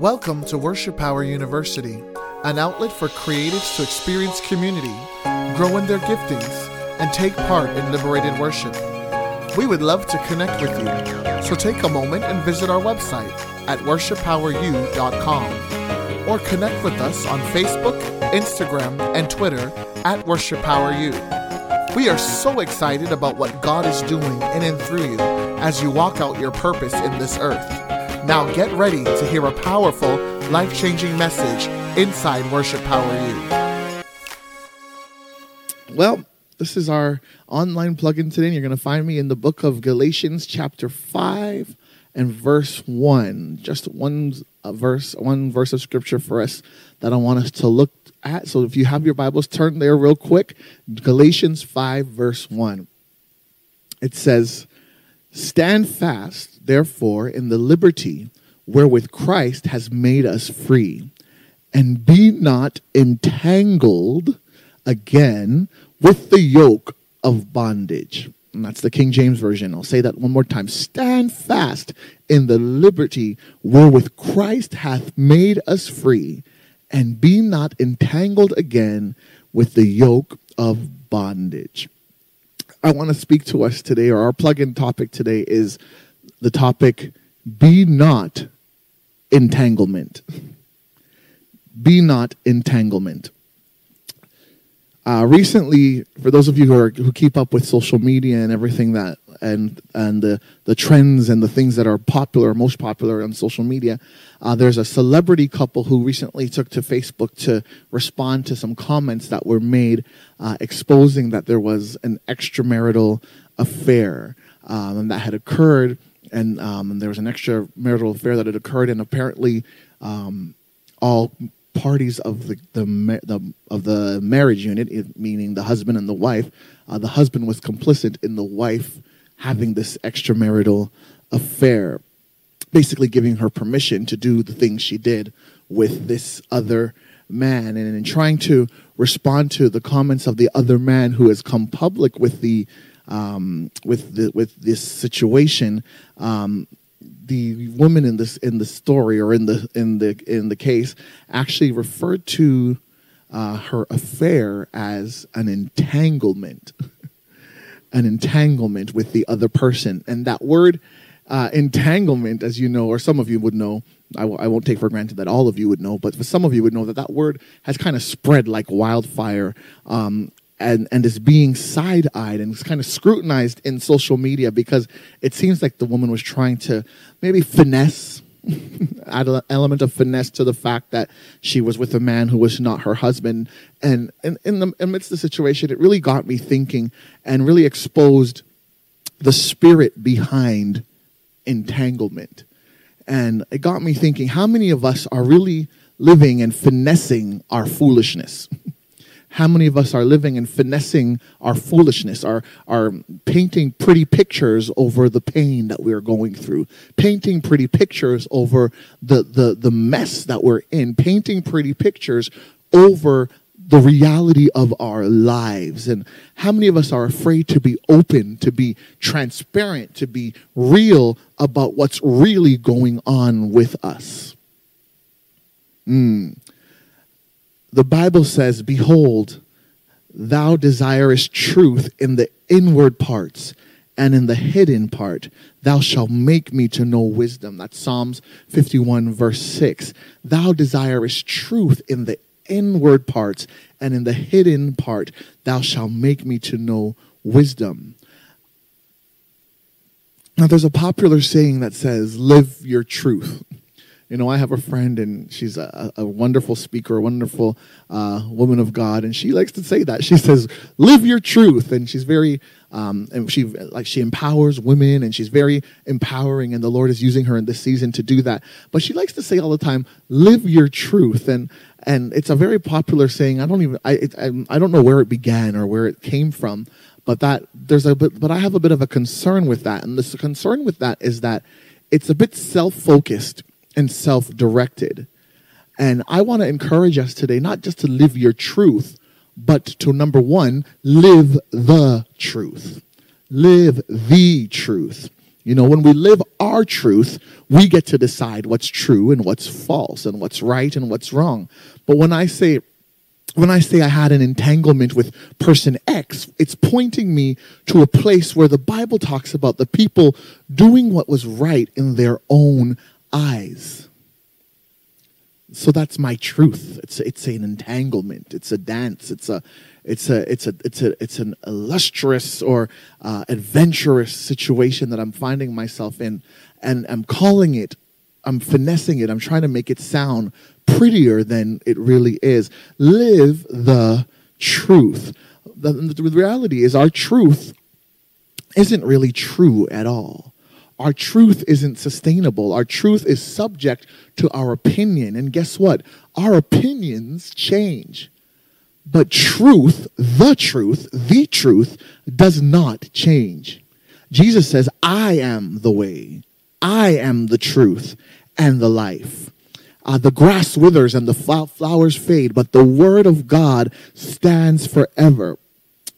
Welcome to Worship Power University, an outlet for creatives to experience community, grow in their giftings, and take part in liberated worship. We would love to connect with you, so take a moment and visit our website at worshippoweru.com or connect with us on Facebook, Instagram, and Twitter at Worship Power U. We are so excited about what God is doing in and through you as you walk out your purpose in this earth. Now get ready to hear a powerful, life changing message inside Worship Power U. Well, this is our online plugin today. And you're going to find me in the book of Galatians, chapter 5 and verse 1. Just one uh, verse, one verse of scripture for us that I want us to look at. So if you have your Bibles, turn there real quick. Galatians 5, verse 1. It says, Stand fast, therefore, in the liberty wherewith Christ has made us free, and be not entangled again with the yoke of bondage. And that's the King James Version. I'll say that one more time. Stand fast in the liberty wherewith Christ hath made us free, and be not entangled again with the yoke of bondage. I want to speak to us today, or our plug in topic today is the topic Be Not Entanglement. Be Not Entanglement. Uh, recently, for those of you who are who keep up with social media and everything that and and the the trends and the things that are popular, most popular on social media, uh, there's a celebrity couple who recently took to Facebook to respond to some comments that were made, uh, exposing that there was an extramarital affair um, that had occurred, and, um, there was an extramarital affair that had occurred, and apparently um, all parties of the, the, the, of the marriage unit, meaning the husband and the wife, uh, the husband was complicit in the wife having this extramarital affair, basically giving her permission to do the things she did with this other man. And in trying to respond to the comments of the other man who has come public with the um, with the with this situation, um, the woman in this in the story or in the in the in the case actually referred to uh, her affair as an entanglement, an entanglement with the other person, and that word uh, entanglement, as you know, or some of you would know. I w- I won't take for granted that all of you would know, but for some of you would know that that word has kind of spread like wildfire um, and, and is being side eyed and is kind of scrutinized in social media because it seems like the woman was trying to maybe finesse, add an element of finesse to the fact that she was with a man who was not her husband. And, and in the amidst the situation, it really got me thinking and really exposed the spirit behind entanglement. And it got me thinking how many of us are really living and finessing our foolishness? how many of us are living and finessing our foolishness, are, are painting pretty pictures over the pain that we're going through, painting pretty pictures over the, the, the mess that we're in, painting pretty pictures over the reality of our lives. And how many of us are afraid to be open, to be transparent, to be real about what's really going on with us? Mm the Bible says, Behold, thou desirest truth in the inward parts, and in the hidden part thou shalt make me to know wisdom. That's Psalms 51, verse 6. Thou desirest truth in the inward parts, and in the hidden part thou shalt make me to know wisdom. Now, there's a popular saying that says, Live your truth. You know, I have a friend, and she's a, a wonderful speaker, a wonderful uh, woman of God, and she likes to say that. She says, "Live your truth," and she's very, um, and she like she empowers women, and she's very empowering, and the Lord is using her in this season to do that. But she likes to say all the time, "Live your truth," and and it's a very popular saying. I don't even, I, it, I, I don't know where it began or where it came from, but that there's a bit, but I have a bit of a concern with that, and the concern with that is that it's a bit self-focused and self directed. And I want to encourage us today not just to live your truth, but to number one, live the truth. Live the truth. You know, when we live our truth, we get to decide what's true and what's false and what's right and what's wrong. But when I say when I say I had an entanglement with person X, it's pointing me to a place where the Bible talks about the people doing what was right in their own eyes. So that's my truth. It's it's an entanglement. It's a dance. It's a it's a it's a it's a it's an illustrious or uh, adventurous situation that I'm finding myself in, and I'm calling it. I'm finessing it. I'm trying to make it sound prettier than it really is. Live the truth. The, the reality is, our truth isn't really true at all. Our truth isn't sustainable. Our truth is subject to our opinion. And guess what? Our opinions change. But truth, the truth, the truth, does not change. Jesus says, I am the way, I am the truth and the life. Uh, the grass withers and the flowers fade, but the word of God stands forever.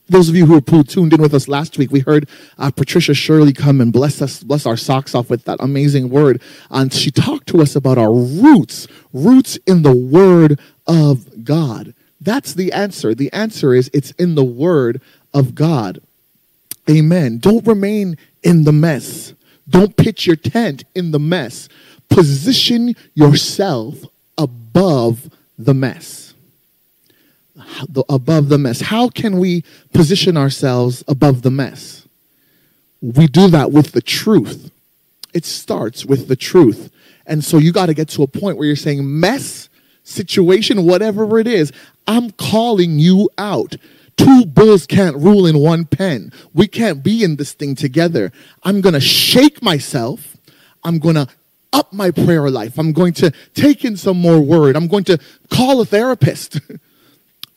Those of you who were tuned in with us last week, we heard uh, Patricia Shirley come and bless us, bless our socks off with that amazing word. And she talked to us about our roots, roots in the word of God. That's the answer. The answer is it's in the word of God. Amen. Don't remain in the mess. Don't pitch your tent in the mess position yourself above the mess. Above the mess. How can we position ourselves above the mess? We do that with the truth. It starts with the truth. And so you got to get to a point where you're saying, mess, situation, whatever it is, I'm calling you out. Two bulls can't rule in one pen. We can't be in this thing together. I'm going to shake myself. I'm going to up my prayer life. I'm going to take in some more word. I'm going to call a therapist.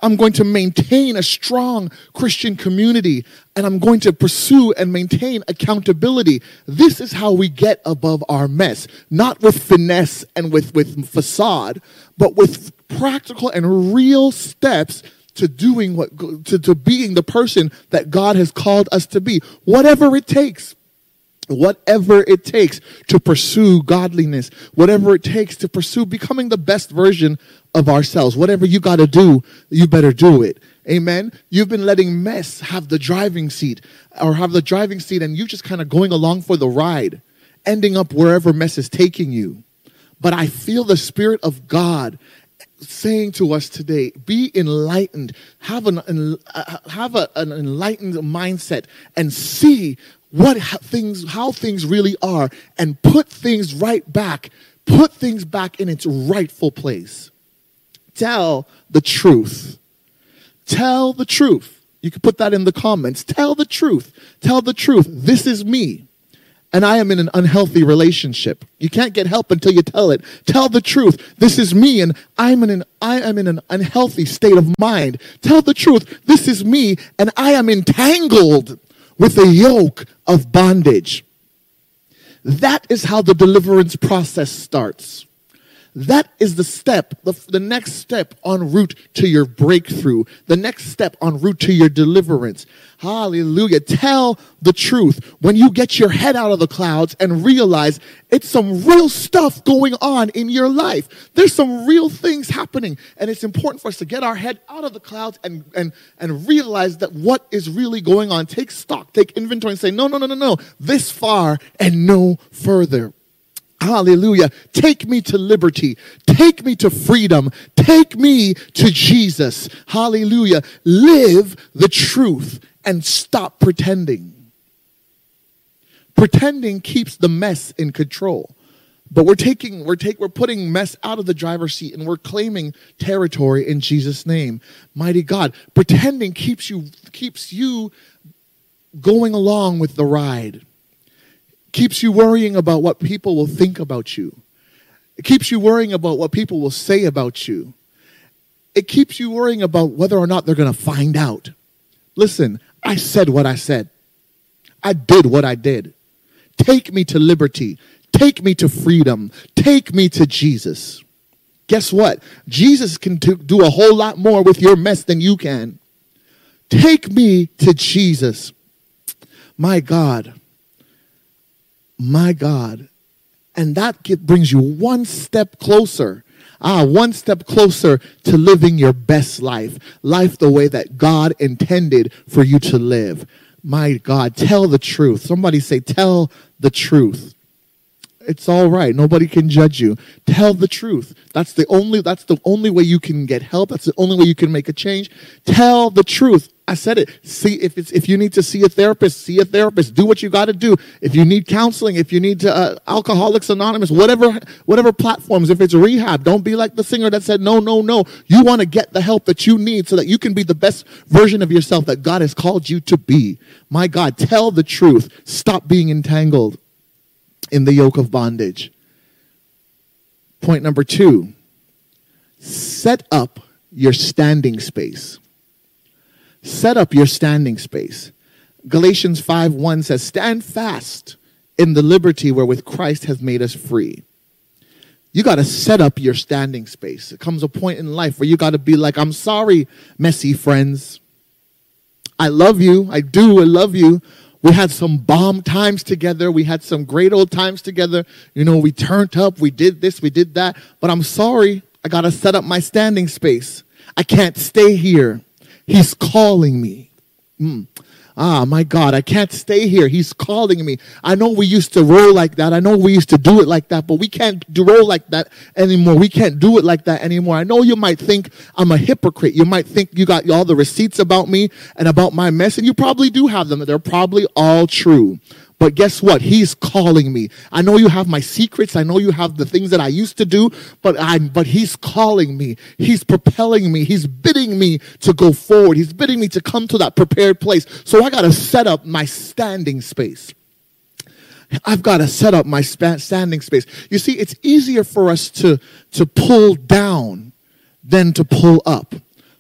I'm going to maintain a strong Christian community and I'm going to pursue and maintain accountability. This is how we get above our mess, not with finesse and with, with facade, but with practical and real steps to doing what, to, to being the person that God has called us to be, whatever it takes whatever it takes to pursue godliness, whatever it takes to pursue becoming the best version of ourselves. Whatever you got to do, you better do it. Amen. You've been letting mess have the driving seat or have the driving seat and you just kind of going along for the ride, ending up wherever mess is taking you. But I feel the Spirit of God saying to us today be enlightened have an uh, have a, an enlightened mindset and see what things how things really are and put things right back put things back in its rightful place tell the truth tell the truth you can put that in the comments tell the truth tell the truth this is me and I am in an unhealthy relationship. You can't get help until you tell it. Tell the truth. This is me and I'm in an I am in an unhealthy state of mind. Tell the truth. This is me and I am entangled with a yoke of bondage. That is how the deliverance process starts. That is the step, the, the next step en route to your breakthrough, the next step en route to your deliverance. Hallelujah. Tell the truth. When you get your head out of the clouds and realize it's some real stuff going on in your life. There's some real things happening. And it's important for us to get our head out of the clouds and, and, and realize that what is really going on. Take stock, take inventory and say, no, no, no, no, no. This far and no further. Hallelujah. Take me to liberty. Take me to freedom. Take me to Jesus. Hallelujah. Live the truth and stop pretending. Pretending keeps the mess in control. But we're taking, we're taking, we're putting mess out of the driver's seat and we're claiming territory in Jesus' name. Mighty God. Pretending keeps you, keeps you going along with the ride keeps you worrying about what people will think about you. It keeps you worrying about what people will say about you. It keeps you worrying about whether or not they're going to find out. Listen, I said what I said. I did what I did. Take me to liberty. Take me to freedom. Take me to Jesus. Guess what? Jesus can do a whole lot more with your mess than you can. Take me to Jesus. My God. My God. And that get, brings you one step closer. Ah, one step closer to living your best life. Life the way that God intended for you to live. My God, tell the truth. Somebody say, tell the truth. It's all right. Nobody can judge you. Tell the truth. That's the only that's the only way you can get help. That's the only way you can make a change. Tell the truth. I said it. See if it's if you need to see a therapist, see a therapist. Do what you got to do. If you need counseling, if you need to uh, Alcoholics Anonymous, whatever whatever platforms. If it's rehab, don't be like the singer that said no, no, no. You want to get the help that you need so that you can be the best version of yourself that God has called you to be. My God, tell the truth. Stop being entangled in the yoke of bondage. Point number two set up your standing space. Set up your standing space. Galatians 5 1 says, Stand fast in the liberty wherewith Christ has made us free. You got to set up your standing space. It comes a point in life where you got to be like, I'm sorry, messy friends. I love you. I do. I love you. We had some bomb times together. We had some great old times together. You know, we turned up, we did this, we did that. But I'm sorry, I got to set up my standing space. I can't stay here. He's calling me. Mm. Ah, my God, I can't stay here. He's calling me. I know we used to roll like that. I know we used to do it like that, but we can't roll like that anymore. We can't do it like that anymore. I know you might think I'm a hypocrite. You might think you got all the receipts about me and about my mess, and you probably do have them. They're probably all true. But guess what? He's calling me. I know you have my secrets. I know you have the things that I used to do, but I but he's calling me. He's propelling me. He's bidding me to go forward. He's bidding me to come to that prepared place. So I got to set up my standing space. I've got to set up my standing space. You see, it's easier for us to, to pull down than to pull up.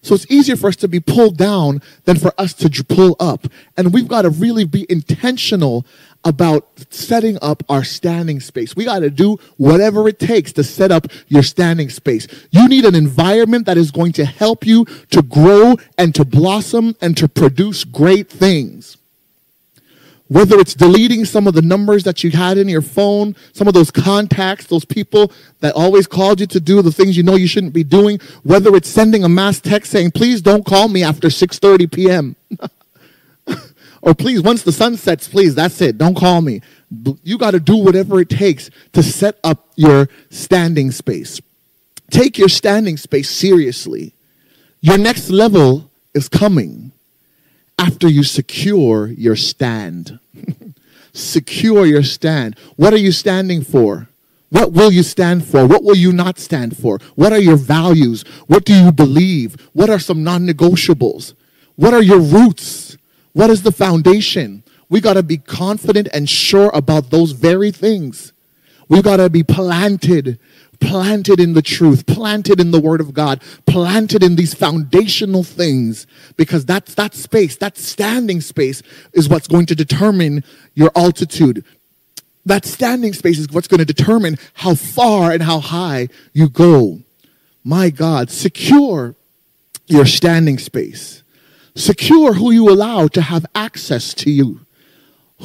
So it's easier for us to be pulled down than for us to pull up. And we've got to really be intentional about setting up our standing space. We got to do whatever it takes to set up your standing space. You need an environment that is going to help you to grow and to blossom and to produce great things. Whether it's deleting some of the numbers that you had in your phone, some of those contacts, those people that always called you to do the things you know you shouldn't be doing, whether it's sending a mass text saying, please don't call me after 6.30 p.m. or please, once the sun sets, please, that's it, don't call me. You got to do whatever it takes to set up your standing space. Take your standing space seriously. Your next level is coming after you secure your stand. secure your stand. What are you standing for? What will you stand for? What will you not stand for? What are your values? What do you believe? What are some non negotiables? What are your roots? What is the foundation? We got to be confident and sure about those very things. We got to be planted planted in the truth, planted in the Word of God, planted in these foundational things, because that's that space, that standing space is what's going to determine your altitude. That standing space is what's going to determine how far and how high you go. My God, secure your standing space. Secure who you allow to have access to you,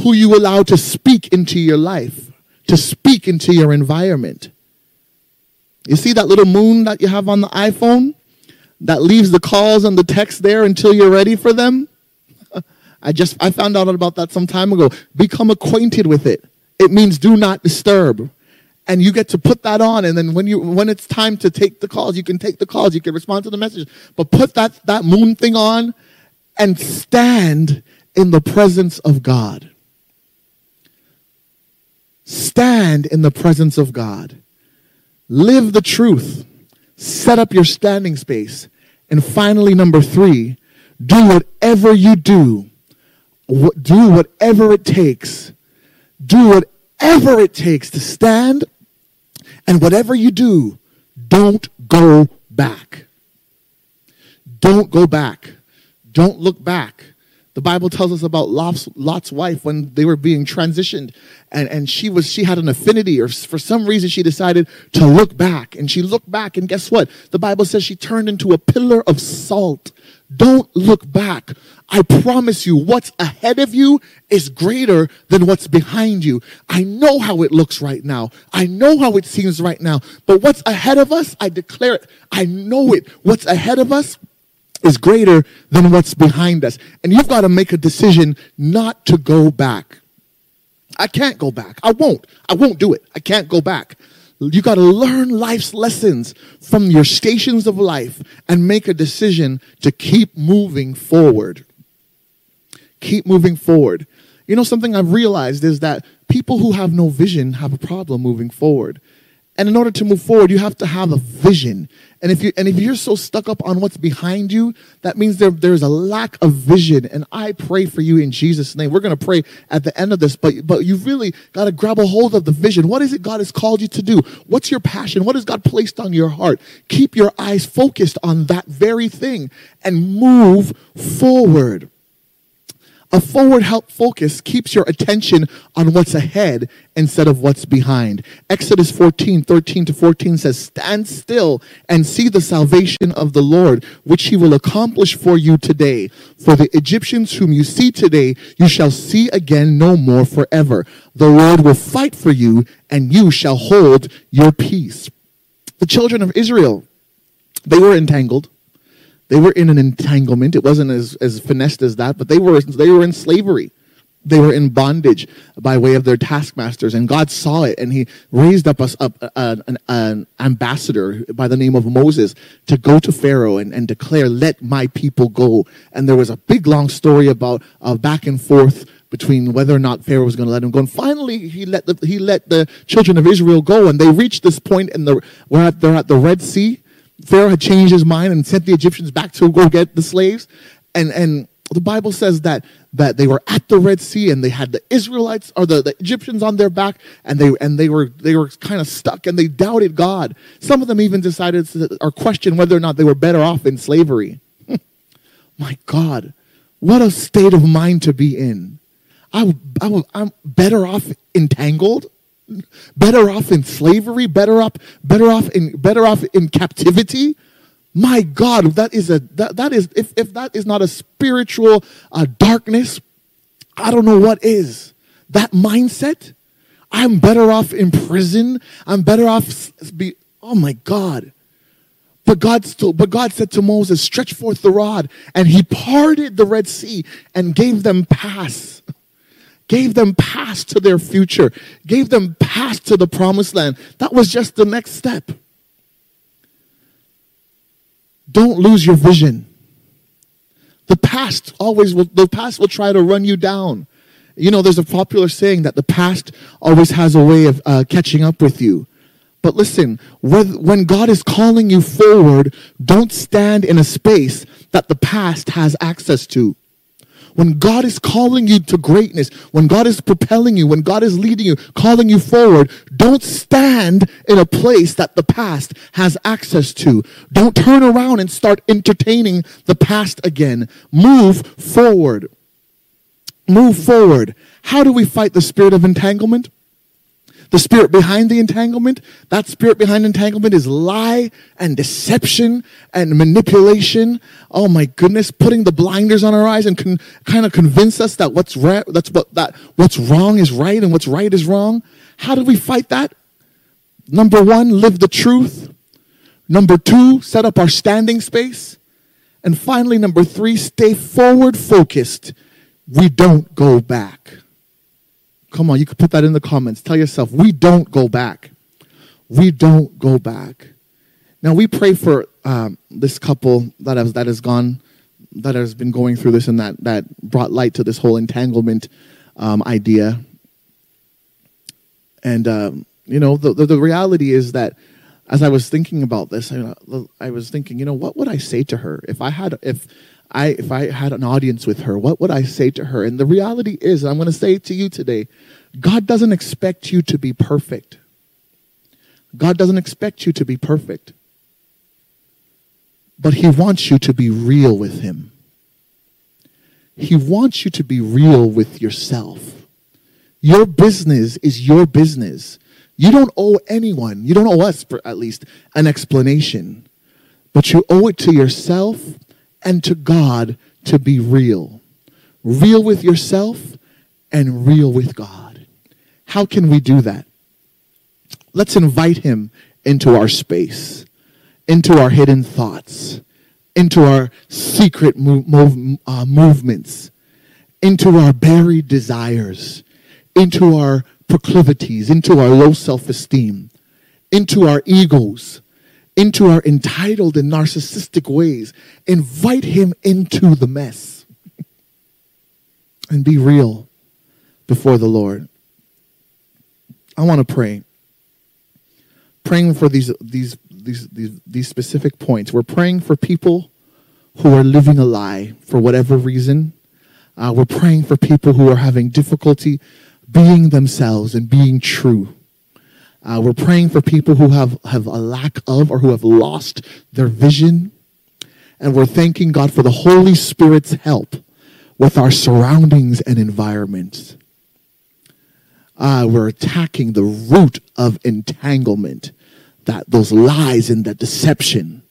who you allow to speak into your life, to speak into your environment. You see that little moon that you have on the iPhone that leaves the calls and the text there until you're ready for them? I just I found out about that some time ago. Become acquainted with it. It means do not disturb. And you get to put that on and then when you when it's time to take the calls, you can take the calls, you can respond to the messages. But put that that moon thing on and stand in the presence of God. Stand in the presence of God. Live the truth. Set up your standing space. And finally, number three, do whatever you do. Do whatever it takes. Do whatever it takes to stand. And whatever you do, don't go back. Don't go back. Don't look back. The Bible tells us about Lot's, Lot's, wife when they were being transitioned, and, and she was she had an affinity, or for some reason she decided to look back, and she looked back, and guess what? The Bible says she turned into a pillar of salt Don't look back. I promise you, what's ahead of you is greater than what's behind you. I know how it looks right now. I know how it seems right now. But what's ahead of us, I declare it. I know it. What's ahead of us is greater than what's behind us. And you've got to make a decision not to go back. I can't go back. I won't. I won't do it. I can't go back. You got to learn life's lessons from your stations of life and make a decision to keep moving forward. Keep moving forward. You know, something I've realized is that people who have no vision have a problem moving forward. And in order to move forward, you have to have a vision. And if you and if you're so stuck up on what's behind you, that means there, there's a lack of vision. And I pray for you in Jesus' name. We're gonna pray at the end of this, but but you really got to grab a hold of the vision. What is it God has called you to do? What's your passion? What has God placed on your heart? Keep your eyes focused on that very thing and move forward. A forward help focus keeps your attention on what's ahead instead of what's behind. Exodus 14, 13 to 14 says, Stand still and see the salvation of the Lord, which he will accomplish for you today. For the Egyptians whom you see today, you shall see again no more forever. The Lord will fight for you, and you shall hold your peace. The children of Israel, they were entangled they were in an entanglement. It wasn't as, as finessed as that, but they were, they were in slavery. They were in bondage by way of their taskmasters, and God saw it, and He raised up us up an, an, ambassador by the name of Moses to go to Pharaoh and, and declare, "Let my people go." And there was a big long story about uh, back and forth between whether or not Pharaoh was going to let him go. And finally, he let the he let the children of Israel go, and they reached this point in the where they're at the Red Sea, Pharaoh had changed his mind and sent the Egyptians back to go get the slaves. And, and the Bible says that, that they were at the Red Sea and they had the Israelites or the, the Egyptians on their back and they, and they were, they were kind of stuck and they doubted God. Some of them even decided to, or questioned whether or not they were better off in slavery. My God, what a state of mind to be in. I, I, I'm better off entangled better off in slavery, better off, better off in, better off in captivity. My God, that is a that, that is if, if that is not a spiritual uh, darkness, I don't know what is. That mindset, I'm better off in prison. I'm better off be. Oh my God. But God still, but God said to Moses, stretch forth the rod, and he parted the Red Sea and gave them pass gave them pass to their future, gave them pass to the promised land. That was just the next step. Don't lose your vision. The past always will, the past will try to run you down. You know, there's a popular saying that the past always has a way of uh, catching up with you. But listen, when God is calling you forward, don't stand in a space that the past has access to. When God is calling you to greatness, when God is propelling you, when God is leading you, calling you forward, don't stand in a place that the past has access to. Don't turn around and start entertaining the past again. Move forward. Move forward. How do we fight the spirit of entanglement? The spirit behind the entanglement, that spirit behind entanglement is lie and deception and manipulation. Oh my goodness, putting the blinders on our eyes and con- kind of convince us that what's right, that's what that what's wrong is right and what's right is wrong. How do we fight that? Number 1, live the truth. Number 2, set up our standing space. And finally, number 3, stay forward focused. We don't go back. Come on, you could put that in the comments. Tell yourself, we don't go back. We don't go back. Now we pray for um, this couple that has that has gone, that has been going through this and that that brought light to this whole entanglement um, idea. And um, you know, the, the, the reality is that as I was thinking about this, I, I was thinking, you know, what would I say to her if I had if I if I had an audience with her, what would I say to her? And the reality is, I'm going to say it to you today, God doesn't expect you to be perfect. God doesn't expect you to be perfect. But he wants you to be real with him. He wants you to be real with yourself. Your business is your business. You don't owe anyone, you don't owe us, at least, an explanation. But you owe it to yourself and to God to be real. Real with yourself and real with God. How can we do that? Let's invite him into our space, into our hidden thoughts, into our secret move, move, uh, movements, into our buried desires, into our proclivities, into our low self esteem, into our egos, into our entitled and narcissistic ways. Invite him into the mess and be real before the Lord. I want to pray. Praying for these, these, these, these, these specific points. We're praying for people who are living a lie for whatever reason. Uh, we're praying for people who are having difficulty being themselves and being true. Uh, we're praying for people who have, have a lack of or who have lost their vision. And we're thanking God for the Holy Spirit's help with our surroundings and environments. Uh, we're attacking the root of entanglement, that those lies and that deception.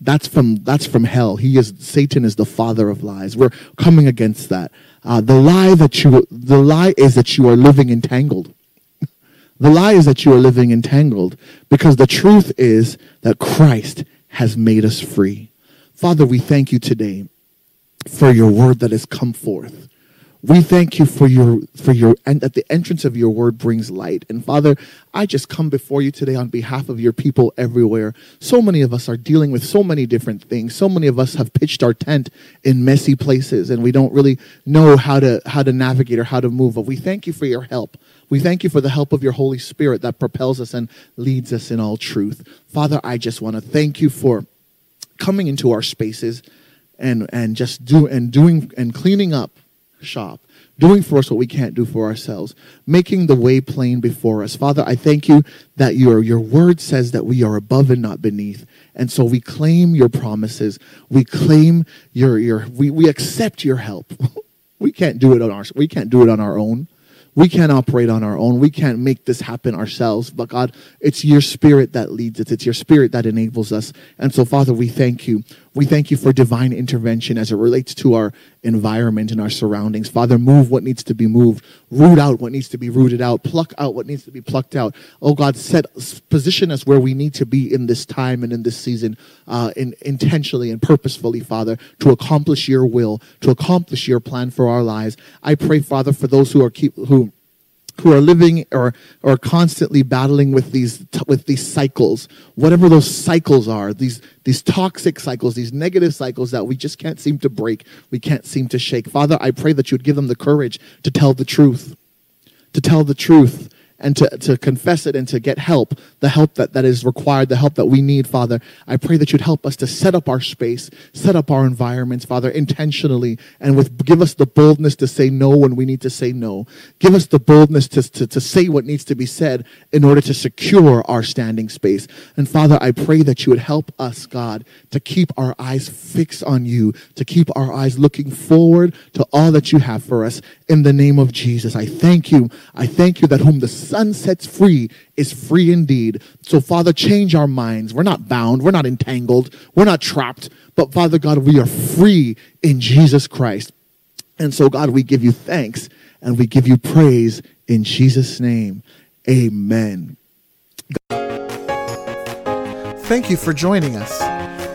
That's from that's from hell. He is Satan is the father of lies. We're coming against that. Uh, the lie that you the lie is that you are living entangled. The lie is that you are living entangled because the truth is that Christ has made us free. Father, we thank you today for your word that has come forth. We thank you for your for your and that the entrance of your word brings light. And Father, I just come before you today on behalf of your people everywhere. So many of us are dealing with so many different things. So many of us have pitched our tent in messy places and we don't really know how to how to navigate or how to move. But we thank you for your help. We thank you for the help of your Holy Spirit that propels us and leads us in all truth. Father, I just want to thank you for coming into our spaces and and just do and doing and cleaning up shop, doing for us what we can't do for ourselves, making the way plain before us. Father, I thank you that your, your word says that we are above and not beneath. And so we claim your promises. We claim your, your we, we accept your help. we can't do it on our we can't do it on our own. We can't operate on our own. We can't make this happen ourselves. But God, it's your spirit that leads us. It's your spirit that enables us. And so, Father, we thank you. We thank you for divine intervention as it relates to our environment and our surroundings. Father, move what needs to be moved, root out what needs to be rooted out, pluck out what needs to be plucked out. Oh God, set position us where we need to be in this time and in this season, uh, in, intentionally and purposefully, Father, to accomplish your will, to accomplish your plan for our lives. I pray, Father, for those who are keep who who are living or or constantly battling with these with these cycles whatever those cycles are these these toxic cycles these negative cycles that we just can't seem to break we can't seem to shake. Father i pray that you would give them the courage to tell the truth to tell the truth and to, to confess it and to get help, the help that, that is required, the help that we need, Father. I pray that you'd help us to set up our space, set up our environments, Father, intentionally, and with give us the boldness to say no when we need to say no. Give us the boldness to, to, to say what needs to be said in order to secure our standing space. And Father, I pray that you would help us, God, to keep our eyes fixed on you, to keep our eyes looking forward to all that you have for us in the name of Jesus. I thank you. I thank you that whom the Son sets free is free indeed. So, Father, change our minds. We're not bound, we're not entangled, we're not trapped, but Father God, we are free in Jesus Christ. And so, God, we give you thanks and we give you praise in Jesus' name. Amen. Thank you for joining us.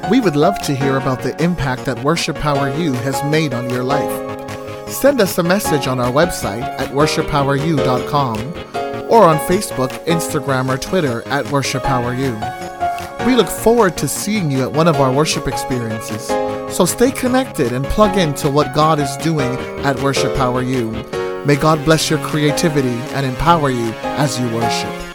We would love to hear about the impact that Worship Power U has made on your life. Send us a message on our website at worshippoweru.com or on Facebook, Instagram, or Twitter at Worship Power U. We look forward to seeing you at one of our worship experiences. So stay connected and plug in to what God is doing at Worship Power U. May God bless your creativity and empower you as you worship.